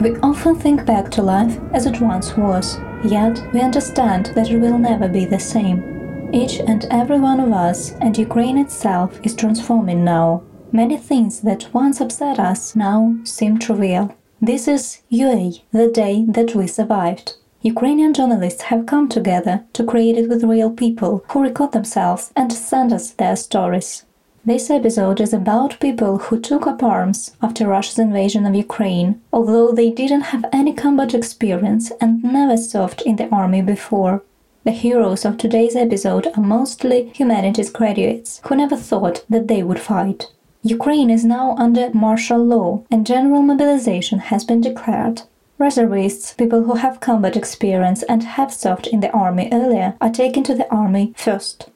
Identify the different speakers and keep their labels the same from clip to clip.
Speaker 1: We often think back to life as it once was, yet we understand that it will never be the same. Each and every one of us and Ukraine itself is transforming now. Many things that once upset us now seem trivial. This is UA, the day that we survived. Ukrainian journalists have come together to create it with real people who record themselves and send us their stories. This episode is about people who took up arms after Russia's invasion of Ukraine, although they didn't have any combat experience and never served in the army before. The heroes of today's episode are mostly humanities graduates who never thought that they would fight. Ukraine is now under martial law and general mobilization has been declared. Reservists, people who have combat experience and have served in the army earlier, are taken to the army first.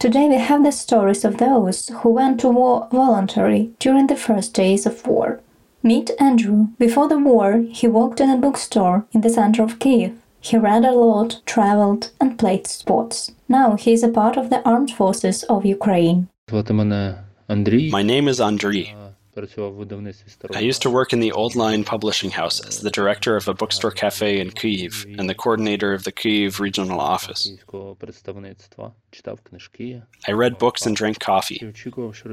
Speaker 1: Today we have the stories of those who went to war voluntarily during the first days of war. Meet Andrew. Before the war, he worked in a bookstore in the center of Kiev. He read a lot, traveled, and played sports. Now he is a part of the armed forces of Ukraine.
Speaker 2: My name is Andriy. I used to work in the Old Lion Publishing House as the director of a bookstore cafe in Kyiv and the coordinator of the Kyiv regional office. I read books and drank coffee.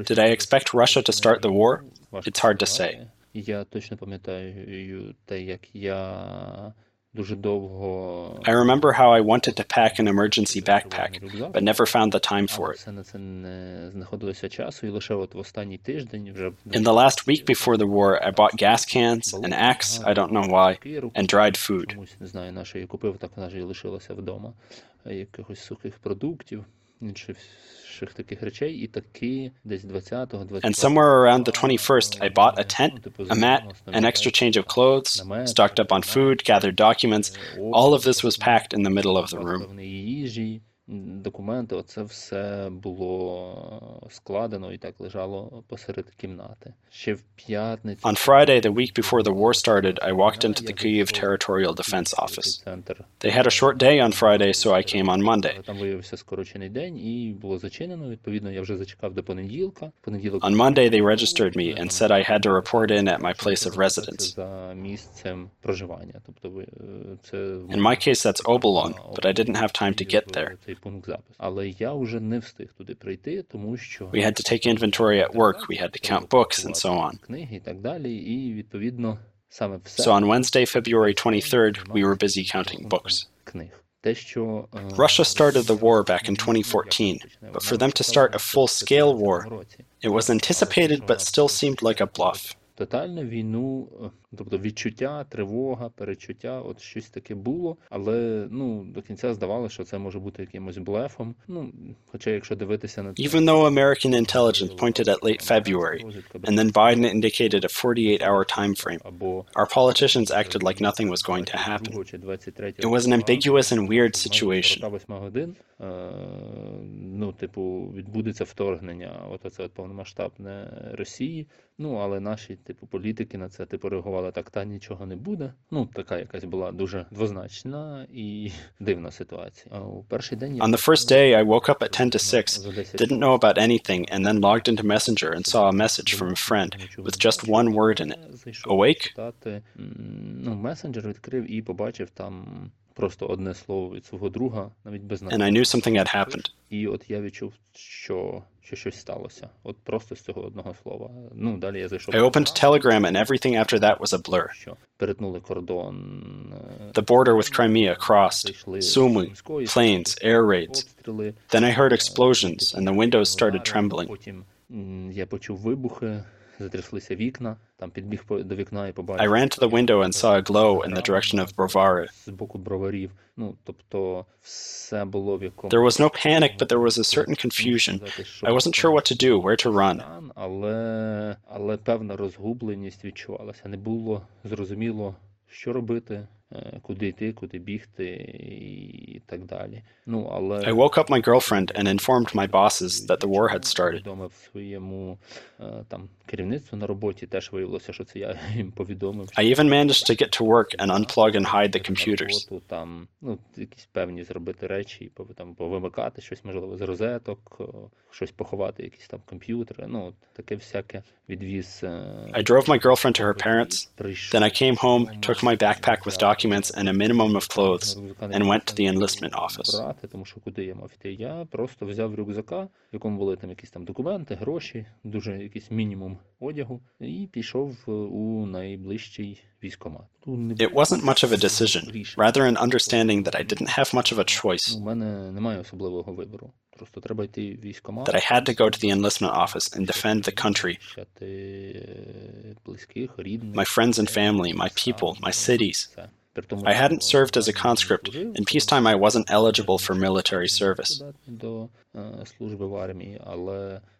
Speaker 2: Did I expect Russia to start the war? It's hard to say.
Speaker 3: Я точно пам'ятаю те, як я дуже довго
Speaker 2: I remember how I wanted to pack an emergency backpack, but never found the time for
Speaker 3: але
Speaker 2: it.
Speaker 3: все на це не знаходилося часу, і лише от в останній тиждень вже
Speaker 2: In the last week before the war, I bought gas cans, an axe, I don't know why, and dried food.
Speaker 3: Чомусь не знаю, на що я купив, так вона ж і лишилася вдома. Е, Якихось сухих продуктів,
Speaker 2: And somewhere around the 21st, I bought a tent, a mat, an extra change of clothes, stocked up on food, gathered documents. All of this was packed in the middle of the room
Speaker 3: Певної їжі, м, документи, оце все було складено і так лежало посеред кімнати. Ще в п'ятницю.
Speaker 2: On Friday, the week before the war started, I walked into the Kyiv Territorial Defense Office.
Speaker 3: Центр.
Speaker 2: They had a short day on Friday, so I came on Monday.
Speaker 3: Там виявився скорочений день і було зачинено. Відповідно, я вже зачекав до понеділка. Понеділок
Speaker 2: On Monday, they registered me and said I had to report in at my place of residence.
Speaker 3: за місцем проживання. Тобто ви е, це
Speaker 2: In my case, that's Obolon, but I didn't have time to get there.
Speaker 3: Цей пункт запису. Але я вже не встиг туди прийти, тому що
Speaker 2: We had to take inventory at work, we had to count books, and so on.
Speaker 3: книги і так далі. І відповідно саме все
Speaker 2: So on Wednesday, February 23rd, we were busy counting books.
Speaker 3: книг. Те, що е,
Speaker 2: Russia started the war back in 2014, but for them to start a full scale war, it was anticipated but still seemed like a bluff.
Speaker 3: Тотальну війну, е, тобто відчуття, тривога, перечуття, от щось таке було, але ну до кінця здавалося, що це може бути якимось блефом. Ну, хоча, якщо дивитися на
Speaker 2: Even though American intelligence pointed at late February, and then Biden indicated a 48 hour time frame, our politicians acted like nothing was going to happen.
Speaker 3: 22 чи 23
Speaker 2: It was an ambiguous and weird situation.
Speaker 3: годин, е, ну, типу, відбудеться вторгнення, от оце повномасштабне Росії. Ну, але наші, типу, політики на це типу реагували так, та нічого не буде. Ну, така якась була дуже двозначна і дивна ситуація. А у перший день я
Speaker 2: On the first day, I woke up at 10 to 6,
Speaker 3: за 10
Speaker 2: didn't know about anything, and then logged into Messenger and saw a message from a friend with just one word in it
Speaker 3: Зайшов
Speaker 2: Awake?
Speaker 3: читати, м, ну, месенджер відкрив і побачив там просто одне слово від свого друга, навіть без
Speaker 2: and I knew something had happened.
Speaker 3: І от я відчув, що, що щось сталося. От просто з цього одного слова. Ну, далі я зайшов.
Speaker 2: I opened Telegram, and everything after that was a blur.
Speaker 3: Що перетнули кордон. е,
Speaker 2: The border with Crimea crossed,
Speaker 3: зайшли
Speaker 2: Sumy,
Speaker 3: міської
Speaker 2: planes, air raids.
Speaker 3: обстріли.
Speaker 2: Then I heard
Speaker 3: е,
Speaker 2: explosions, and the windows started trembling.
Speaker 3: Потім м, я почув вибухи, затряслися вікна, там підбіг до вікна і побачив.
Speaker 2: I ran to the window and saw a glow in the direction of Brovary.
Speaker 3: З боку броварів. Ну, тобто все було в якому
Speaker 2: There was no panic, but there was a certain confusion. I wasn't sure what to do, where to run.
Speaker 3: Але але певна розгубленість відчувалася. Не було зрозуміло, що робити, куди йти, куди бігти і так далі. Ну, але
Speaker 2: I woke up my girlfriend and informed my bosses that the war had started.
Speaker 3: Повідомив своєму там керівництву на роботі, теж виявилося, що це я їм повідомив.
Speaker 2: I even managed to get to work and unplug and hide the computers.
Speaker 3: Там, ну, якісь певні зробити речі, там повимикати щось, можливо, з розеток, щось поховати, якісь там комп'ютери, ну, таке всяке відвіз.
Speaker 2: I drove my girlfriend to her parents. Then I came home, took my backpack with documents and a minimum of clothes, and went to the enlistment office.
Speaker 3: Тому що куди я мав йти? Я просто взяв рюкзака, в якому були там якісь там документи, гроші, дуже якийсь мінімум одягу, і пішов у найближчий.
Speaker 2: It wasn't much of a decision, rather an understanding that I didn't have much of a choice. That I had to go to the enlistment office and defend the country, my friends and family, my people, my cities. I hadn't served as a conscript. In peacetime, I wasn't eligible for military service.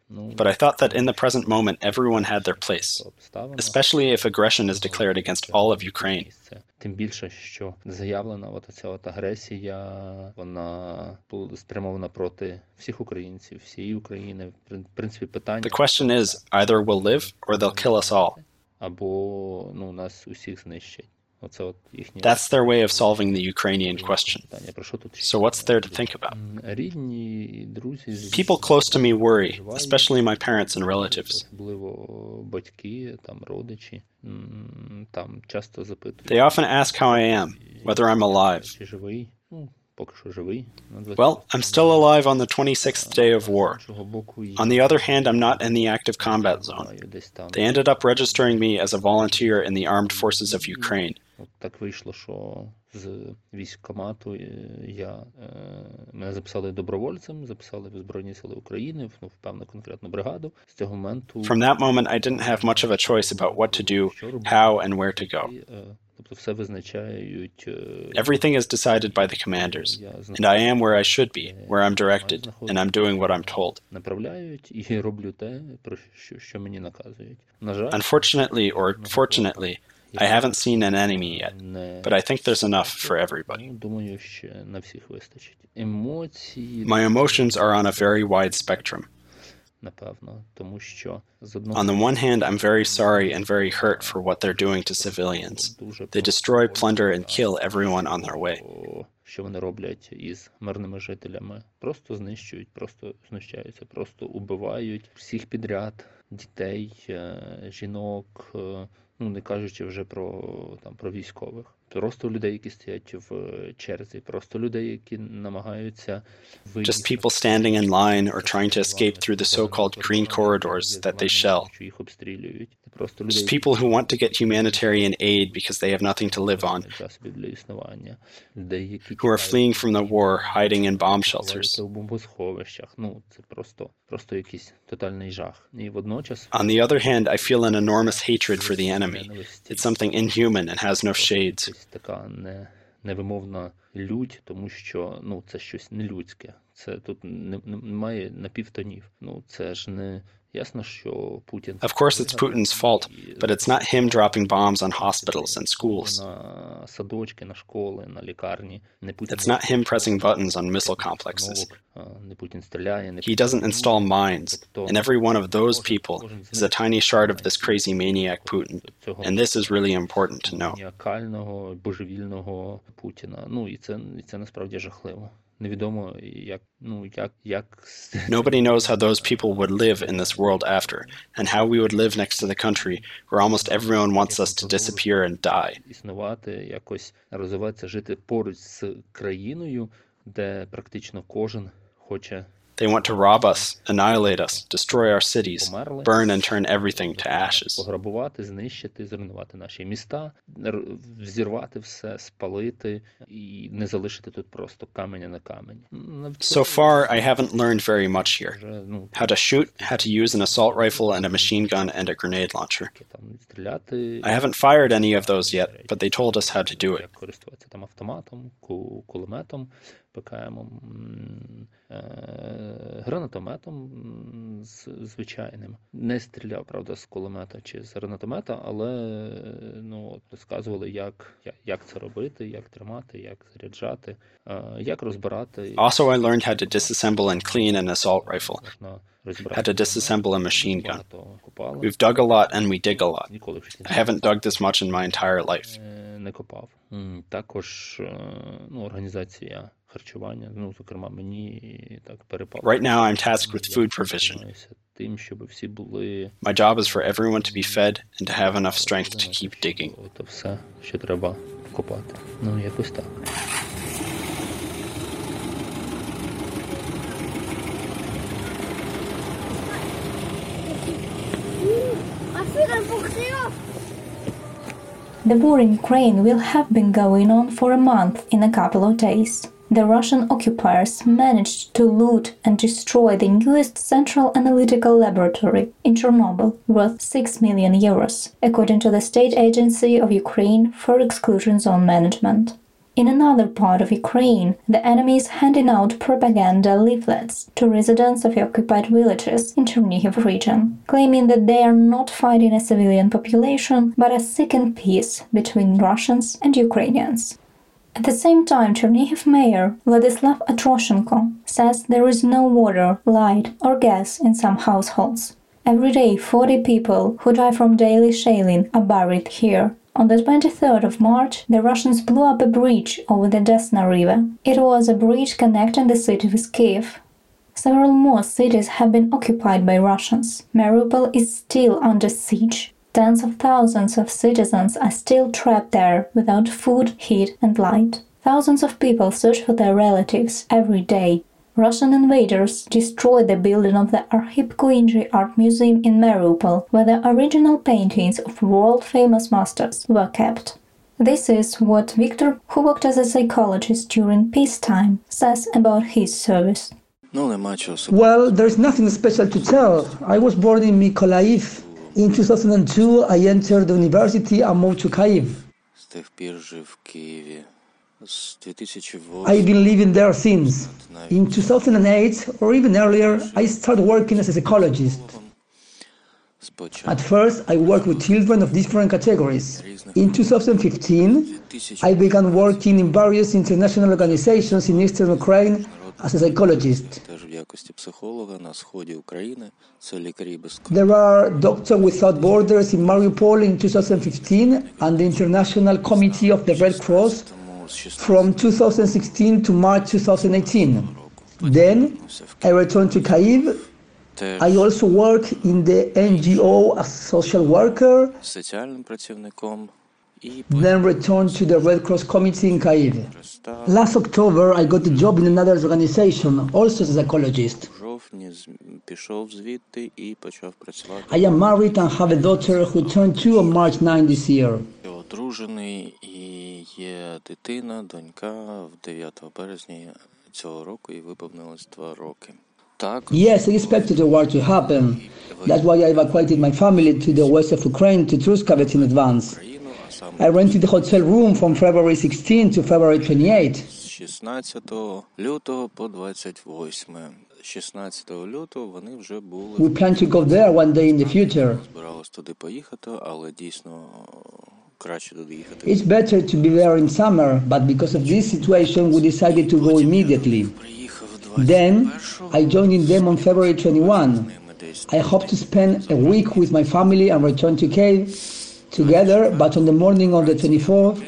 Speaker 2: But I thought that in the present moment, everyone had their place, especially if aggression is declared against all of Ukraine.
Speaker 3: Тим більше, що заявлена от ця от агресія, вона спрямована проти всіх українців, всієї України. В принципі, питання.
Speaker 2: The question is, either we'll live or they'll kill us all.
Speaker 3: Або, ну, нас усіх знищать.
Speaker 2: That's their way of solving the Ukrainian question. So what's there to think about? People close to me worry, especially my parents and relatives. They often ask how I am, whether I'm alive. Well, I'm still alive on the 26th day of war. On the other hand, I'm not in the active combat zone. They ended up registering me as a volunteer in the armed forces of Ukraine.
Speaker 3: Так вийшло, що з військкомату я мене записали добровольцем, записали в Збройні Сили України, ну, в певну конкретну бригаду. З цього моменту
Speaker 2: From that moment I didn't have much of a choice about what to do, how and where to go.
Speaker 3: Тобто все визначають
Speaker 2: Everything is decided by the commanders, and I am where I should be, where I'm directed, and I'm doing what I'm told.
Speaker 3: Направляють і роблю те, про що, що мені наказують. На жаль,
Speaker 2: Unfortunately or fortunately, I haven't seen an enemy yet, but I think there's enough for everybody.
Speaker 3: Думаю, що на всіх вистачить. Емоції
Speaker 2: My emotions are on a very wide spectrum.
Speaker 3: напевно, тому що з
Speaker 2: On the one hand, I'm very sorry and very hurt for what they're doing to civilians. They destroy, plunder, and kill everyone on their way.
Speaker 3: Що вони роблять із мирними жителями? Просто знищують, просто знущаються, просто убивають всіх підряд, дітей, жінок, ну не кажучи вже про там про військових. Просто людей, які стоять в черзі, просто людей, які намагаються
Speaker 2: Just people standing in line or trying to escape through the so-called green corridors that they shell.
Speaker 3: їх обстрілюють. Просто
Speaker 2: Just
Speaker 3: людей,
Speaker 2: people who want to get humanitarian aid because they have nothing to live on,
Speaker 3: засобів для існування, людей, які
Speaker 2: who are fleeing from the war, hiding in bomb shelters.
Speaker 3: Ховаються у бомбосховищах. Ну це просто, просто якийсь тотальний жах. І водночас
Speaker 2: On the other hand, I feel an enormous hatred for the enemy. It's something inhuman and has no shades.
Speaker 3: Ось така не, невимовна лють, тому що ну це щось нелюдське. Це тут не- не- немає напівтонів. Ну це ж не
Speaker 2: Of course, it's Putin's fault, but it's not him dropping bombs on hospitals and schools. It's not him pressing buttons on missile complexes. He doesn't install mines, and every one of those people is a tiny shard of this crazy maniac Putin, and this is really important to know
Speaker 3: маніакального, божевільного Путіна. Ну і це, і це насправді жахливо. Невідомо, як ну як як
Speaker 2: Nobody knows how those people would live in this world after, and how we would live next to the country where almost everyone wants us to disappear and die.
Speaker 3: існувати, якось розвиватися, жити поруч з країною, де практично кожен хоче
Speaker 2: they want to rob us, annihilate us, destroy our cities, burn and turn everything to ashes. So far, I haven't learned very much here. How to shoot, how to use an assault rifle and a machine gun and a grenade launcher. I haven't fired any of those yet, but they told us how to do it.
Speaker 3: ПКМом, е, гранатометом звичайним. Не стріляв, правда, з кулемета чи з гранатомета, але ну, розказували, як, як це робити, як тримати, як заряджати, як розбирати.
Speaker 2: Also, I learned how to disassemble and clean an assault rifle. How to disassemble a machine gun. We've dug a lot and we dig a lot. I haven't dug this much in my entire life.
Speaker 3: Не копав. Також ну, організація харчування, ну, зокрема, мені так перепало.
Speaker 2: Right now I'm tasked with food provision.
Speaker 3: Тим, щоб всі були...
Speaker 2: My job is for everyone to be fed and to have enough strength to keep digging.
Speaker 3: Це все, що треба копати. Ну, якось так.
Speaker 1: The war in Ukraine will have been going on for a month in a couple of days. The Russian occupiers managed to loot and destroy the newest central analytical laboratory in Chernobyl, worth 6 million euros, according to the State Agency of Ukraine for Exclusion Zone Management. In another part of Ukraine, the enemy is handing out propaganda leaflets to residents of occupied villages in Chernihiv region, claiming that they are not fighting a civilian population but are seeking peace between Russians and Ukrainians. At the same time, Chernihiv mayor Vladislav Atroshenko says there is no water, light, or gas in some households. Every day, 40 people who die from daily shelling are buried here, on the 23rd of March, the Russians blew up a bridge over the Desna River. It was a bridge connecting the city with Kiev. Several more cities have been occupied by Russians. Mariupol is still under siege. Tens of thousands of citizens are still trapped there without food, heat, and light. Thousands of people search for their relatives every day. Russian invaders destroyed the building of the Kuinji Art Museum in Mariupol, where the original paintings of world-famous masters were kept. This is what Victor, who worked as a psychologist during peacetime, says about his service.
Speaker 4: Well, there's nothing special to tell. I was born in Mykolaiv. In 2002, I entered the university and moved to Kyiv. I've been living there since. In 2008 or even earlier, I started working as a psychologist. At first, I worked with children of different categories. In 2015, I began working in various international organizations in eastern Ukraine as a psychologist. There are Doctors Without Borders in Mariupol in 2015 and the International Committee of the Red Cross from 2016 to March 2018. Then I returned to Kyiv. I also work in the NGO as a social worker then returned to the Red Cross Committee in Kyiv. Last October, I got a job in another organization, also as a psychologist. I am married and have a daughter who turned two on March 9 this year. Yes, I expected the war to happen. That's why I evacuated my family to the west of Ukraine to Truskavets in advance. I rented the hotel room from February 16 to February 28.
Speaker 5: 16 лютого по 28. 16 лютого вони вже були
Speaker 4: We plan to go there one day in the future.
Speaker 5: Збиралися туди поїхати, але дійсно
Speaker 4: It's better to be there in summer, but because of this situation, we decided to go immediately. Then I joined in them on February 21. I hope to spend a week with my family and return to Kiev together, but on the morning of the 24th,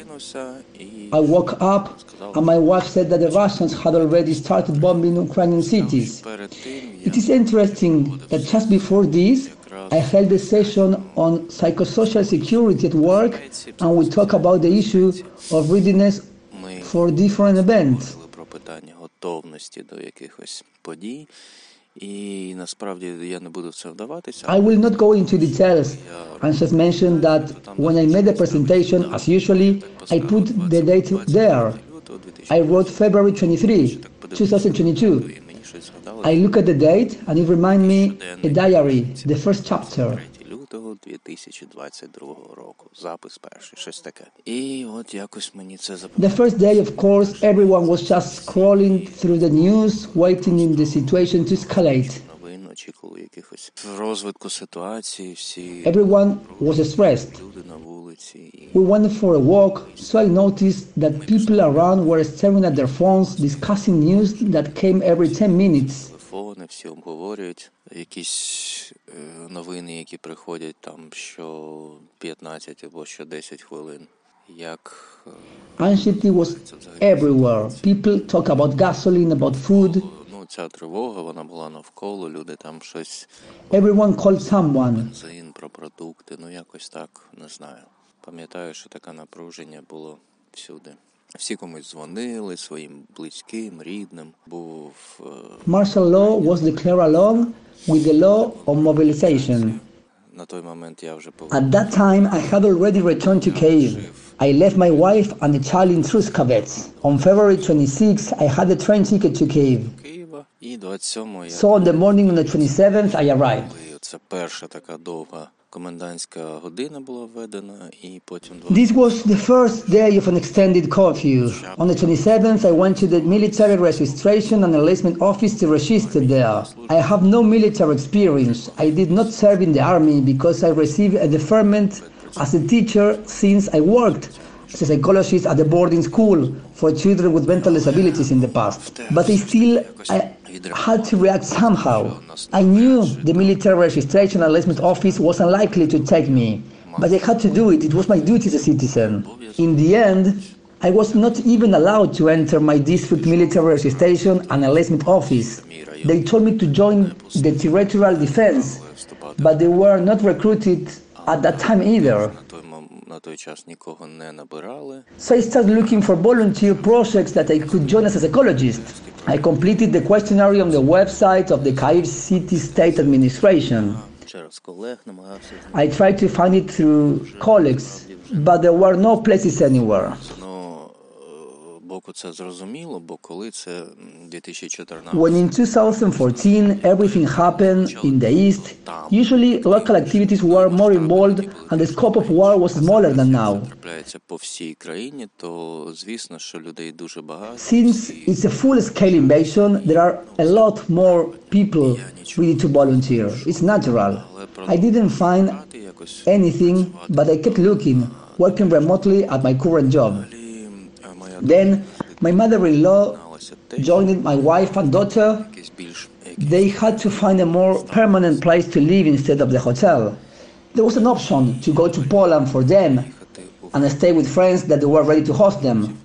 Speaker 4: I woke up and my wife said that the Russians had already started bombing Ukrainian cities. It is interesting that just before this, I held a session on psychosocial security at work, and we talk about the issue of readiness for different events.
Speaker 5: І насправді я не буду в це вдаватися.
Speaker 4: I will not go into details and just mention that when I made the presentation, as usually, I put the date there. I wrote February 23, 2022. I look at the date and it reminds me a diary, the first chapter.
Speaker 5: 2022 року. Запис перший, щось таке. І от якось мені це
Speaker 4: The first day, of course, everyone was just scrolling through the news, waiting in the situation to escalate.
Speaker 5: Новин очікували якихось розвитку ситуації, всі
Speaker 4: Everyone was stressed.
Speaker 5: люди на вулиці.
Speaker 4: We went for a walk, so I noticed that people around were staring at their phones, discussing news that came every 10 minutes.
Speaker 5: Телефони всі обговорюють якісь е, новини, які приходять там що 15 або що 10 хвилин. Як е,
Speaker 4: Anxiety was everywhere. People talk about gasoline, about food.
Speaker 5: ну, ця тривога, вона була навколо, люди там щось
Speaker 4: Everyone called someone.
Speaker 5: бензин, про продукти, ну якось так, не знаю. Пам'ятаю, що таке напруження було всюди.
Speaker 4: Martial law was declared along with the law of mobilization. At that time, I had already returned to Kiev. I left my wife and the child in Truskavets. On February 26, I had a train ticket to Kiev. So on the morning of the 27th, I arrived
Speaker 5: І Це перша така довга комендантська година була введена, і потім
Speaker 4: This was the first day of an extended curfew. On the 27th, I went to the military registration and enlistment office to register there. I have no military experience. I did not serve in the army because I received a deferment as a teacher since I worked as a psychologist at the boarding school for children with mental disabilities in the past. But I still I had to react somehow. I knew the military registration and enlistment office was unlikely to take me. But I had to do it. It was my duty as a citizen. In the end, I was not even allowed to enter my district military registration and enlistment office. They told me to join the territorial defense, but they were not recruited at that time either
Speaker 5: на той мом- на той час нікого не набирали.
Speaker 4: So I started looking for volunteer projects that I could join as a psychologist. I completed the questionnaire on the website of the Kyiv City State Administration.
Speaker 5: Через колег намагався
Speaker 4: I tried to find it through colleagues, but there were no places anywhere.
Speaker 5: з одного е, боку це зрозуміло, бо коли це м, 2014
Speaker 4: When in 2014 everything happened in the East, usually local activities were more involved and the scope of war was smaller than now.
Speaker 5: трапляється по всій країні, то звісно, що людей дуже багато.
Speaker 4: Since it's a full-scale invasion, there are a lot more people ready to volunteer. It's natural. I didn't find
Speaker 5: Ти якось
Speaker 4: anything, but I kept looking, working remotely at my current job. Then my mother-in-law joined my wife and daughter. They had to find a more permanent place to live instead of the hotel. There was an option to go to Poland for them and stay with friends that were ready to host them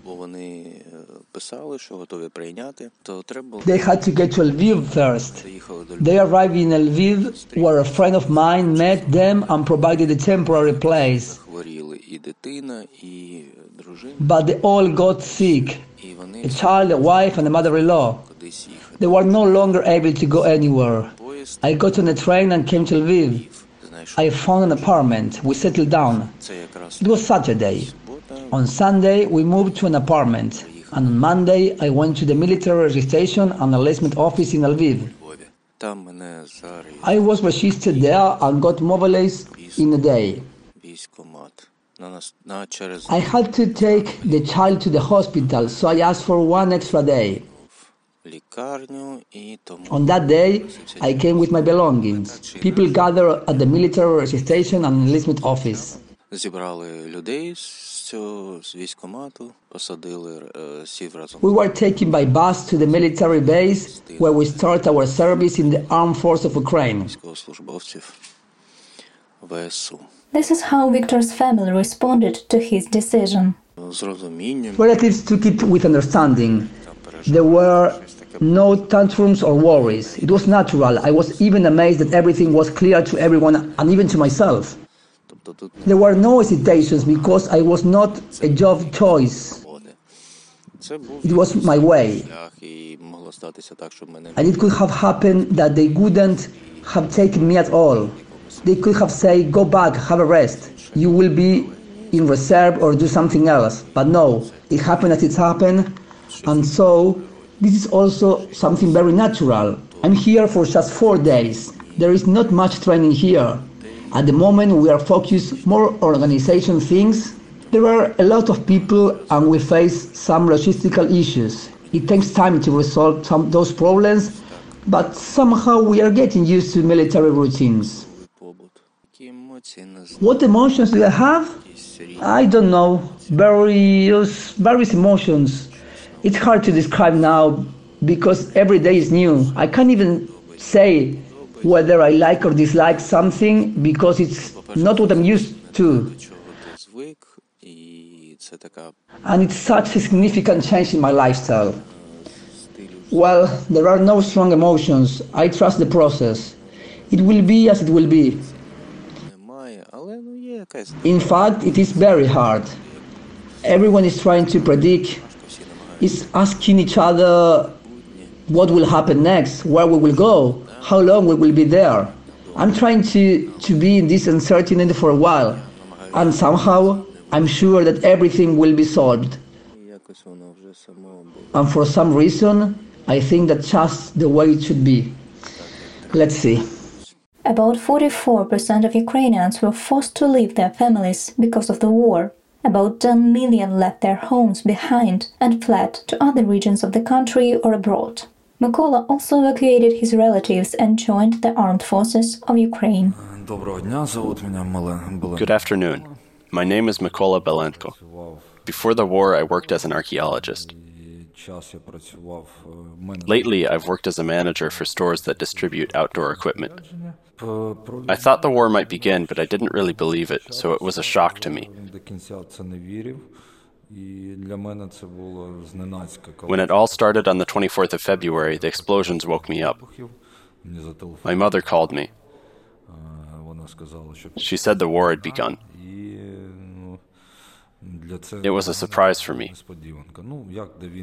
Speaker 5: бо вони е, писали, що готові прийняти, то треба було
Speaker 4: They had to get to Lviv first.
Speaker 5: приїхали до
Speaker 4: They arrived in Lviv, where a friend of mine met them and provided a temporary place.
Speaker 5: хворіли і дитина, і дружина,
Speaker 4: But they all got sick
Speaker 5: і вони
Speaker 4: a child, a wife, and a mother in law.
Speaker 5: кудись їхати.
Speaker 4: They were no longer able to go anywhere.
Speaker 5: Поїзд
Speaker 4: I got on a train and came to Lviv.
Speaker 5: знайшов.
Speaker 4: I found an apartment. We settled down.
Speaker 5: Це якраз
Speaker 4: It was Saturday.
Speaker 5: субота.
Speaker 4: On Sunday, we moved to an apartment. And on Monday, I went to the military registration and enlistment office in Lviv. I was registered there and got mobilized in a day. I had to take the child to the hospital, so I asked for one extra day. On that day, I came with my belongings. People gathered at the military registration and enlistment office.
Speaker 5: зібрали людей з цього з військкомату, посадили, е, сів разом
Speaker 4: We were taken by bus to the military base where we start our service in the armed force of Ukraine.
Speaker 5: військовослужбовців ВСУ.
Speaker 1: This is how Victor's family responded to his decision.
Speaker 5: З розумінням
Speaker 4: Relatives took it with understanding. There were no tantrums or worries. It was natural. I was even amazed that everything was clear to everyone and even to myself. There were no hesitations because I was not a job choice. It was my way. And it could have happened that they wouldn't have taken me at all. They could have said, go back, have a rest. You will be in reserve or do something else. But no, it happened as it happened. And so this is also something very natural. I'm here for just four days. There is not much training here. At the moment, we are focused more on organization things. There are a lot of people, and we face some logistical issues. It takes time to resolve some those problems, but somehow we are getting used to military routines. What emotions do I have? I don't know. Various, various emotions. It's hard to describe now because every day is new. I can't even say whether I like or dislike something because it's not what I'm used to. And it's such a significant change in my lifestyle. Well, there are no strong emotions. I trust the process. It will be as it will be. In fact, it is very hard. Everyone is trying to predict, is asking each other what will happen next, where we will go, how long we will be there. I'm trying to, to be in this uncertainty for a while, and somehow I'm sure that everything will be solved. And for some reason, I think that's just the way it should be. Let's see.
Speaker 1: About 44% of Ukrainians were forced to leave their families because of the war. About 10 million left their homes behind and fled to other regions of the country or abroad. Mykola also evacuated his relatives and joined the armed forces of Ukraine.
Speaker 6: Good afternoon. My name is Mykola Belenko. Before the war, I worked as an archaeologist. Lately, I've worked as a manager for stores that distribute outdoor equipment. I thought the war might begin, but I didn't really believe it, so it was a shock to me. When it all started on the 24th of February, the explosions woke me up. My mother called me. She said the war had begun. It was a surprise for me.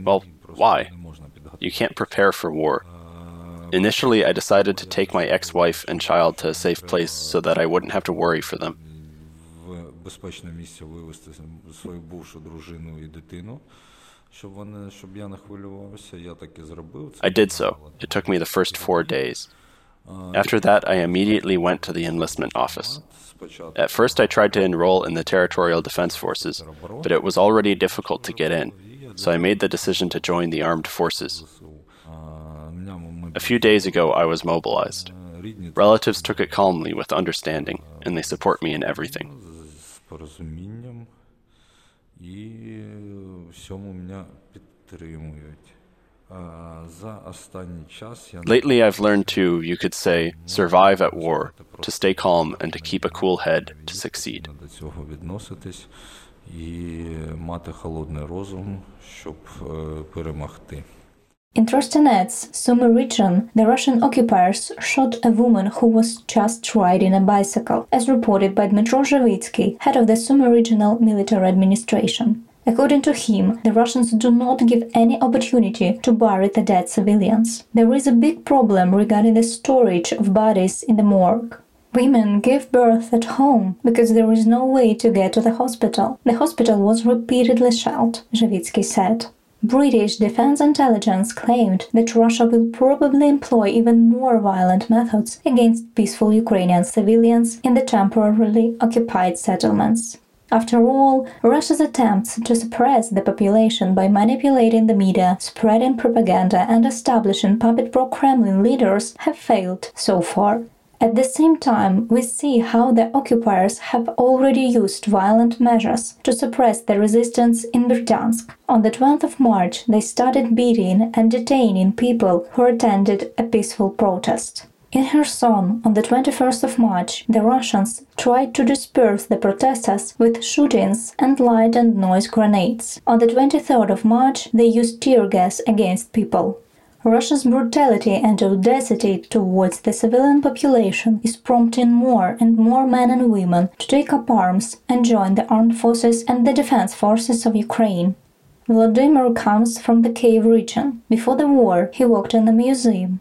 Speaker 6: Well, why? You can't prepare for war. Initially, I decided to take my ex wife and child to a safe place so that I wouldn't have to worry for them. I did so. It took me the first four days. After that, I immediately went to the enlistment office. At first, I tried to enroll in the Territorial Defense Forces, but it was already difficult to get in, so I made the decision to join the armed forces. A few days ago, I was mobilized. Relatives took it calmly with understanding, and they support me in everything. Lately, I've learned to, you could say, survive at war, to stay calm and to keep a cool head to succeed.
Speaker 1: In Trostianets, Sumy region, the Russian occupiers shot a woman who was just riding a bicycle, as reported by Dmitro Zhavitsky, head of the Sumy regional military administration. According to him, the Russians do not give any opportunity to bury the dead civilians. There is a big problem regarding the storage of bodies in the morgue. Women give birth at home because there is no way to get to the hospital. The hospital was repeatedly shelled, Zhavitsky said. British defense intelligence claimed that Russia will probably employ even more violent methods against peaceful Ukrainian civilians in the temporarily occupied settlements. After all, Russia's attempts to suppress the population by manipulating the media, spreading propaganda, and establishing puppet pro Kremlin leaders have failed so far. At the same time, we see how the occupiers have already used violent measures to suppress the resistance in Berdyansk. On the 12th of March, they started beating and detaining people who attended a peaceful protest. In Kherson, on the 21st of March, the Russians tried to disperse the protesters with shootings and light and noise grenades. On the 23rd of March, they used tear gas against people. Russia's brutality and audacity towards the civilian population is prompting more and more men and women to take up arms and join the armed forces and the defense forces of Ukraine. Vladimir comes from the Kiev region. Before the war, he worked in a museum.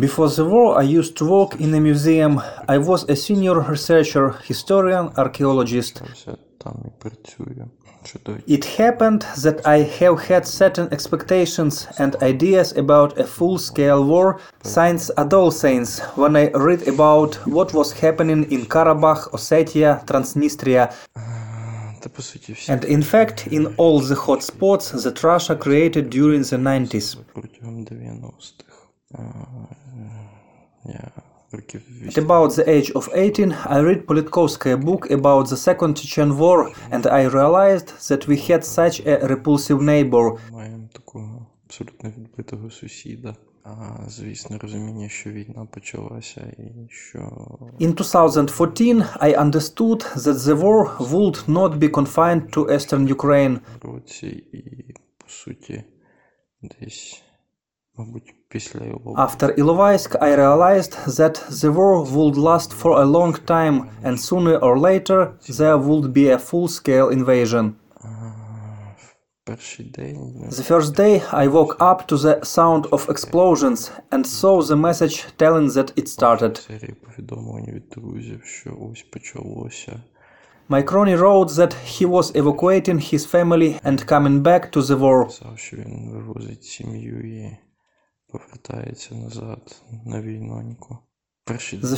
Speaker 7: Before the war, I used to work in a museum. I was a senior researcher, historian, archaeologist. It happened that I have had certain expectations and ideas about a full scale war since adolescence when I read about what was happening in Karabakh, Ossetia, Transnistria, and in fact in all the hot spots that Russia created during the 90s. At about the age of 18, I read Politkovskaya book about the Second Chechen War, and I realized that we had such a repulsive neighbor. In 2014, I understood that the war would not be confined to eastern Ukraine. After Ilovaisk, I realized that the war would last for a long time, and sooner or later there would be a full-scale invasion. The first day I woke up to the sound of explosions and saw the message telling that it started. My crony wrote that he was evacuating his family and coming back to the war. The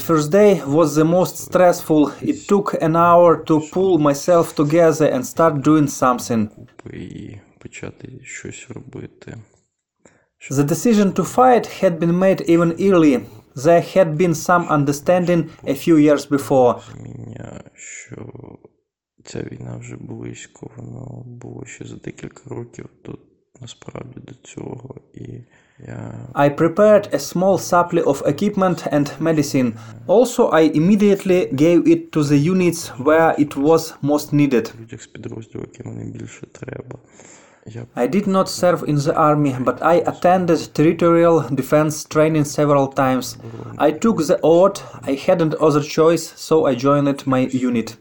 Speaker 7: first day was the most stressful. It took an hour to pull myself together and start doing something. The decision to fight had been made even early. There had been some understanding a few years before.
Speaker 3: Ця війна вже близько, воно було ще за декілька років тут насправді до цього і
Speaker 7: I prepared a small supply of equipment and medicine. Also, I immediately gave it to the units where it was most needed. I did not serve in the army, but I attended territorial defense training several times. I took the oath, I hadn't other choice, so I joined my unit.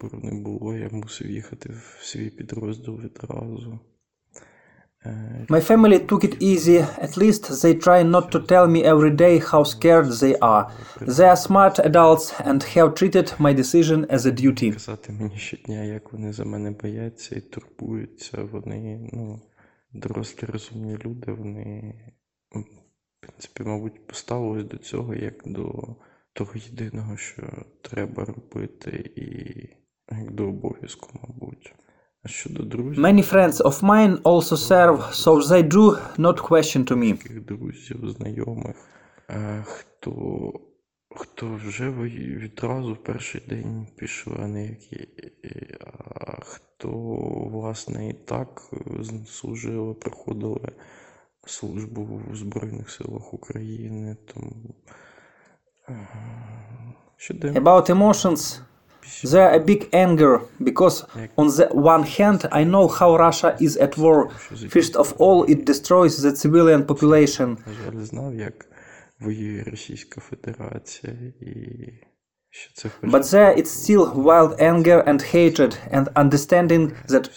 Speaker 7: My family took it easy, at least they try not to tell me every day how scared they are. They are smart adults and have treated my decision as a duty.
Speaker 3: Казати мені щодня, як вони за мене бояться і турбуються. Вони, ну, дорослі розумні люди, вони, в принципі, мабуть, поставились до цього як до того єдиного, що треба робити, і як до обов'язку, мабуть.
Speaker 7: Many friends of mine also serve, so they do not question to me.
Speaker 3: Друзів, знайомих, хто, хто вже відразу в перший день пішли, а не які, а хто, власне, і так служили, проходили службу в Збройних силах України. Там,
Speaker 7: About emotions, there a big anger because on the one hand I know how Russia is at war. First of all, it destroys the civilian population. But there it's still wild anger and hatred and understanding that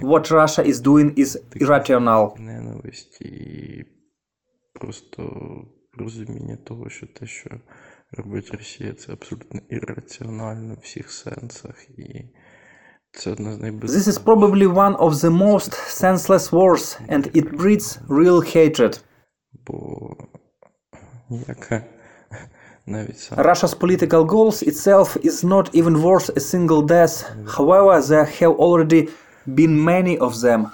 Speaker 7: what Russia is doing is irrational.
Speaker 3: Просто розуміння того, що те, що робить Росія, це абсолютно ірраціонально в всіх сенсах. І це одна з найбільших...
Speaker 7: This is probably one of the most senseless wars, and it breeds real hatred.
Speaker 3: Бо ніяка навіть сам...
Speaker 7: Russia's political goals itself is not even worth a single death. However, there have already been many of them.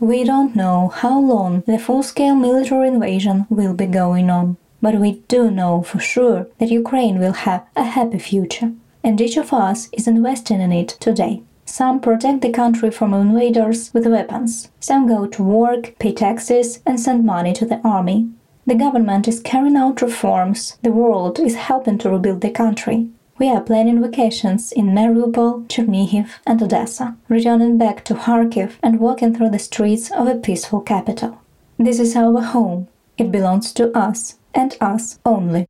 Speaker 1: We don't know how long the full-scale military invasion will be going on. But we do know for sure that Ukraine will have a happy future, and each of us is investing in it today. Some protect the country from invaders with weapons, some go to work, pay taxes, and send money to the army. The government is carrying out reforms, the world is helping to rebuild the country. We are planning vacations in Mariupol, Chernihiv, and Odessa, returning back to Kharkiv and walking through the streets of a peaceful capital. This is our home. It belongs to us and us only.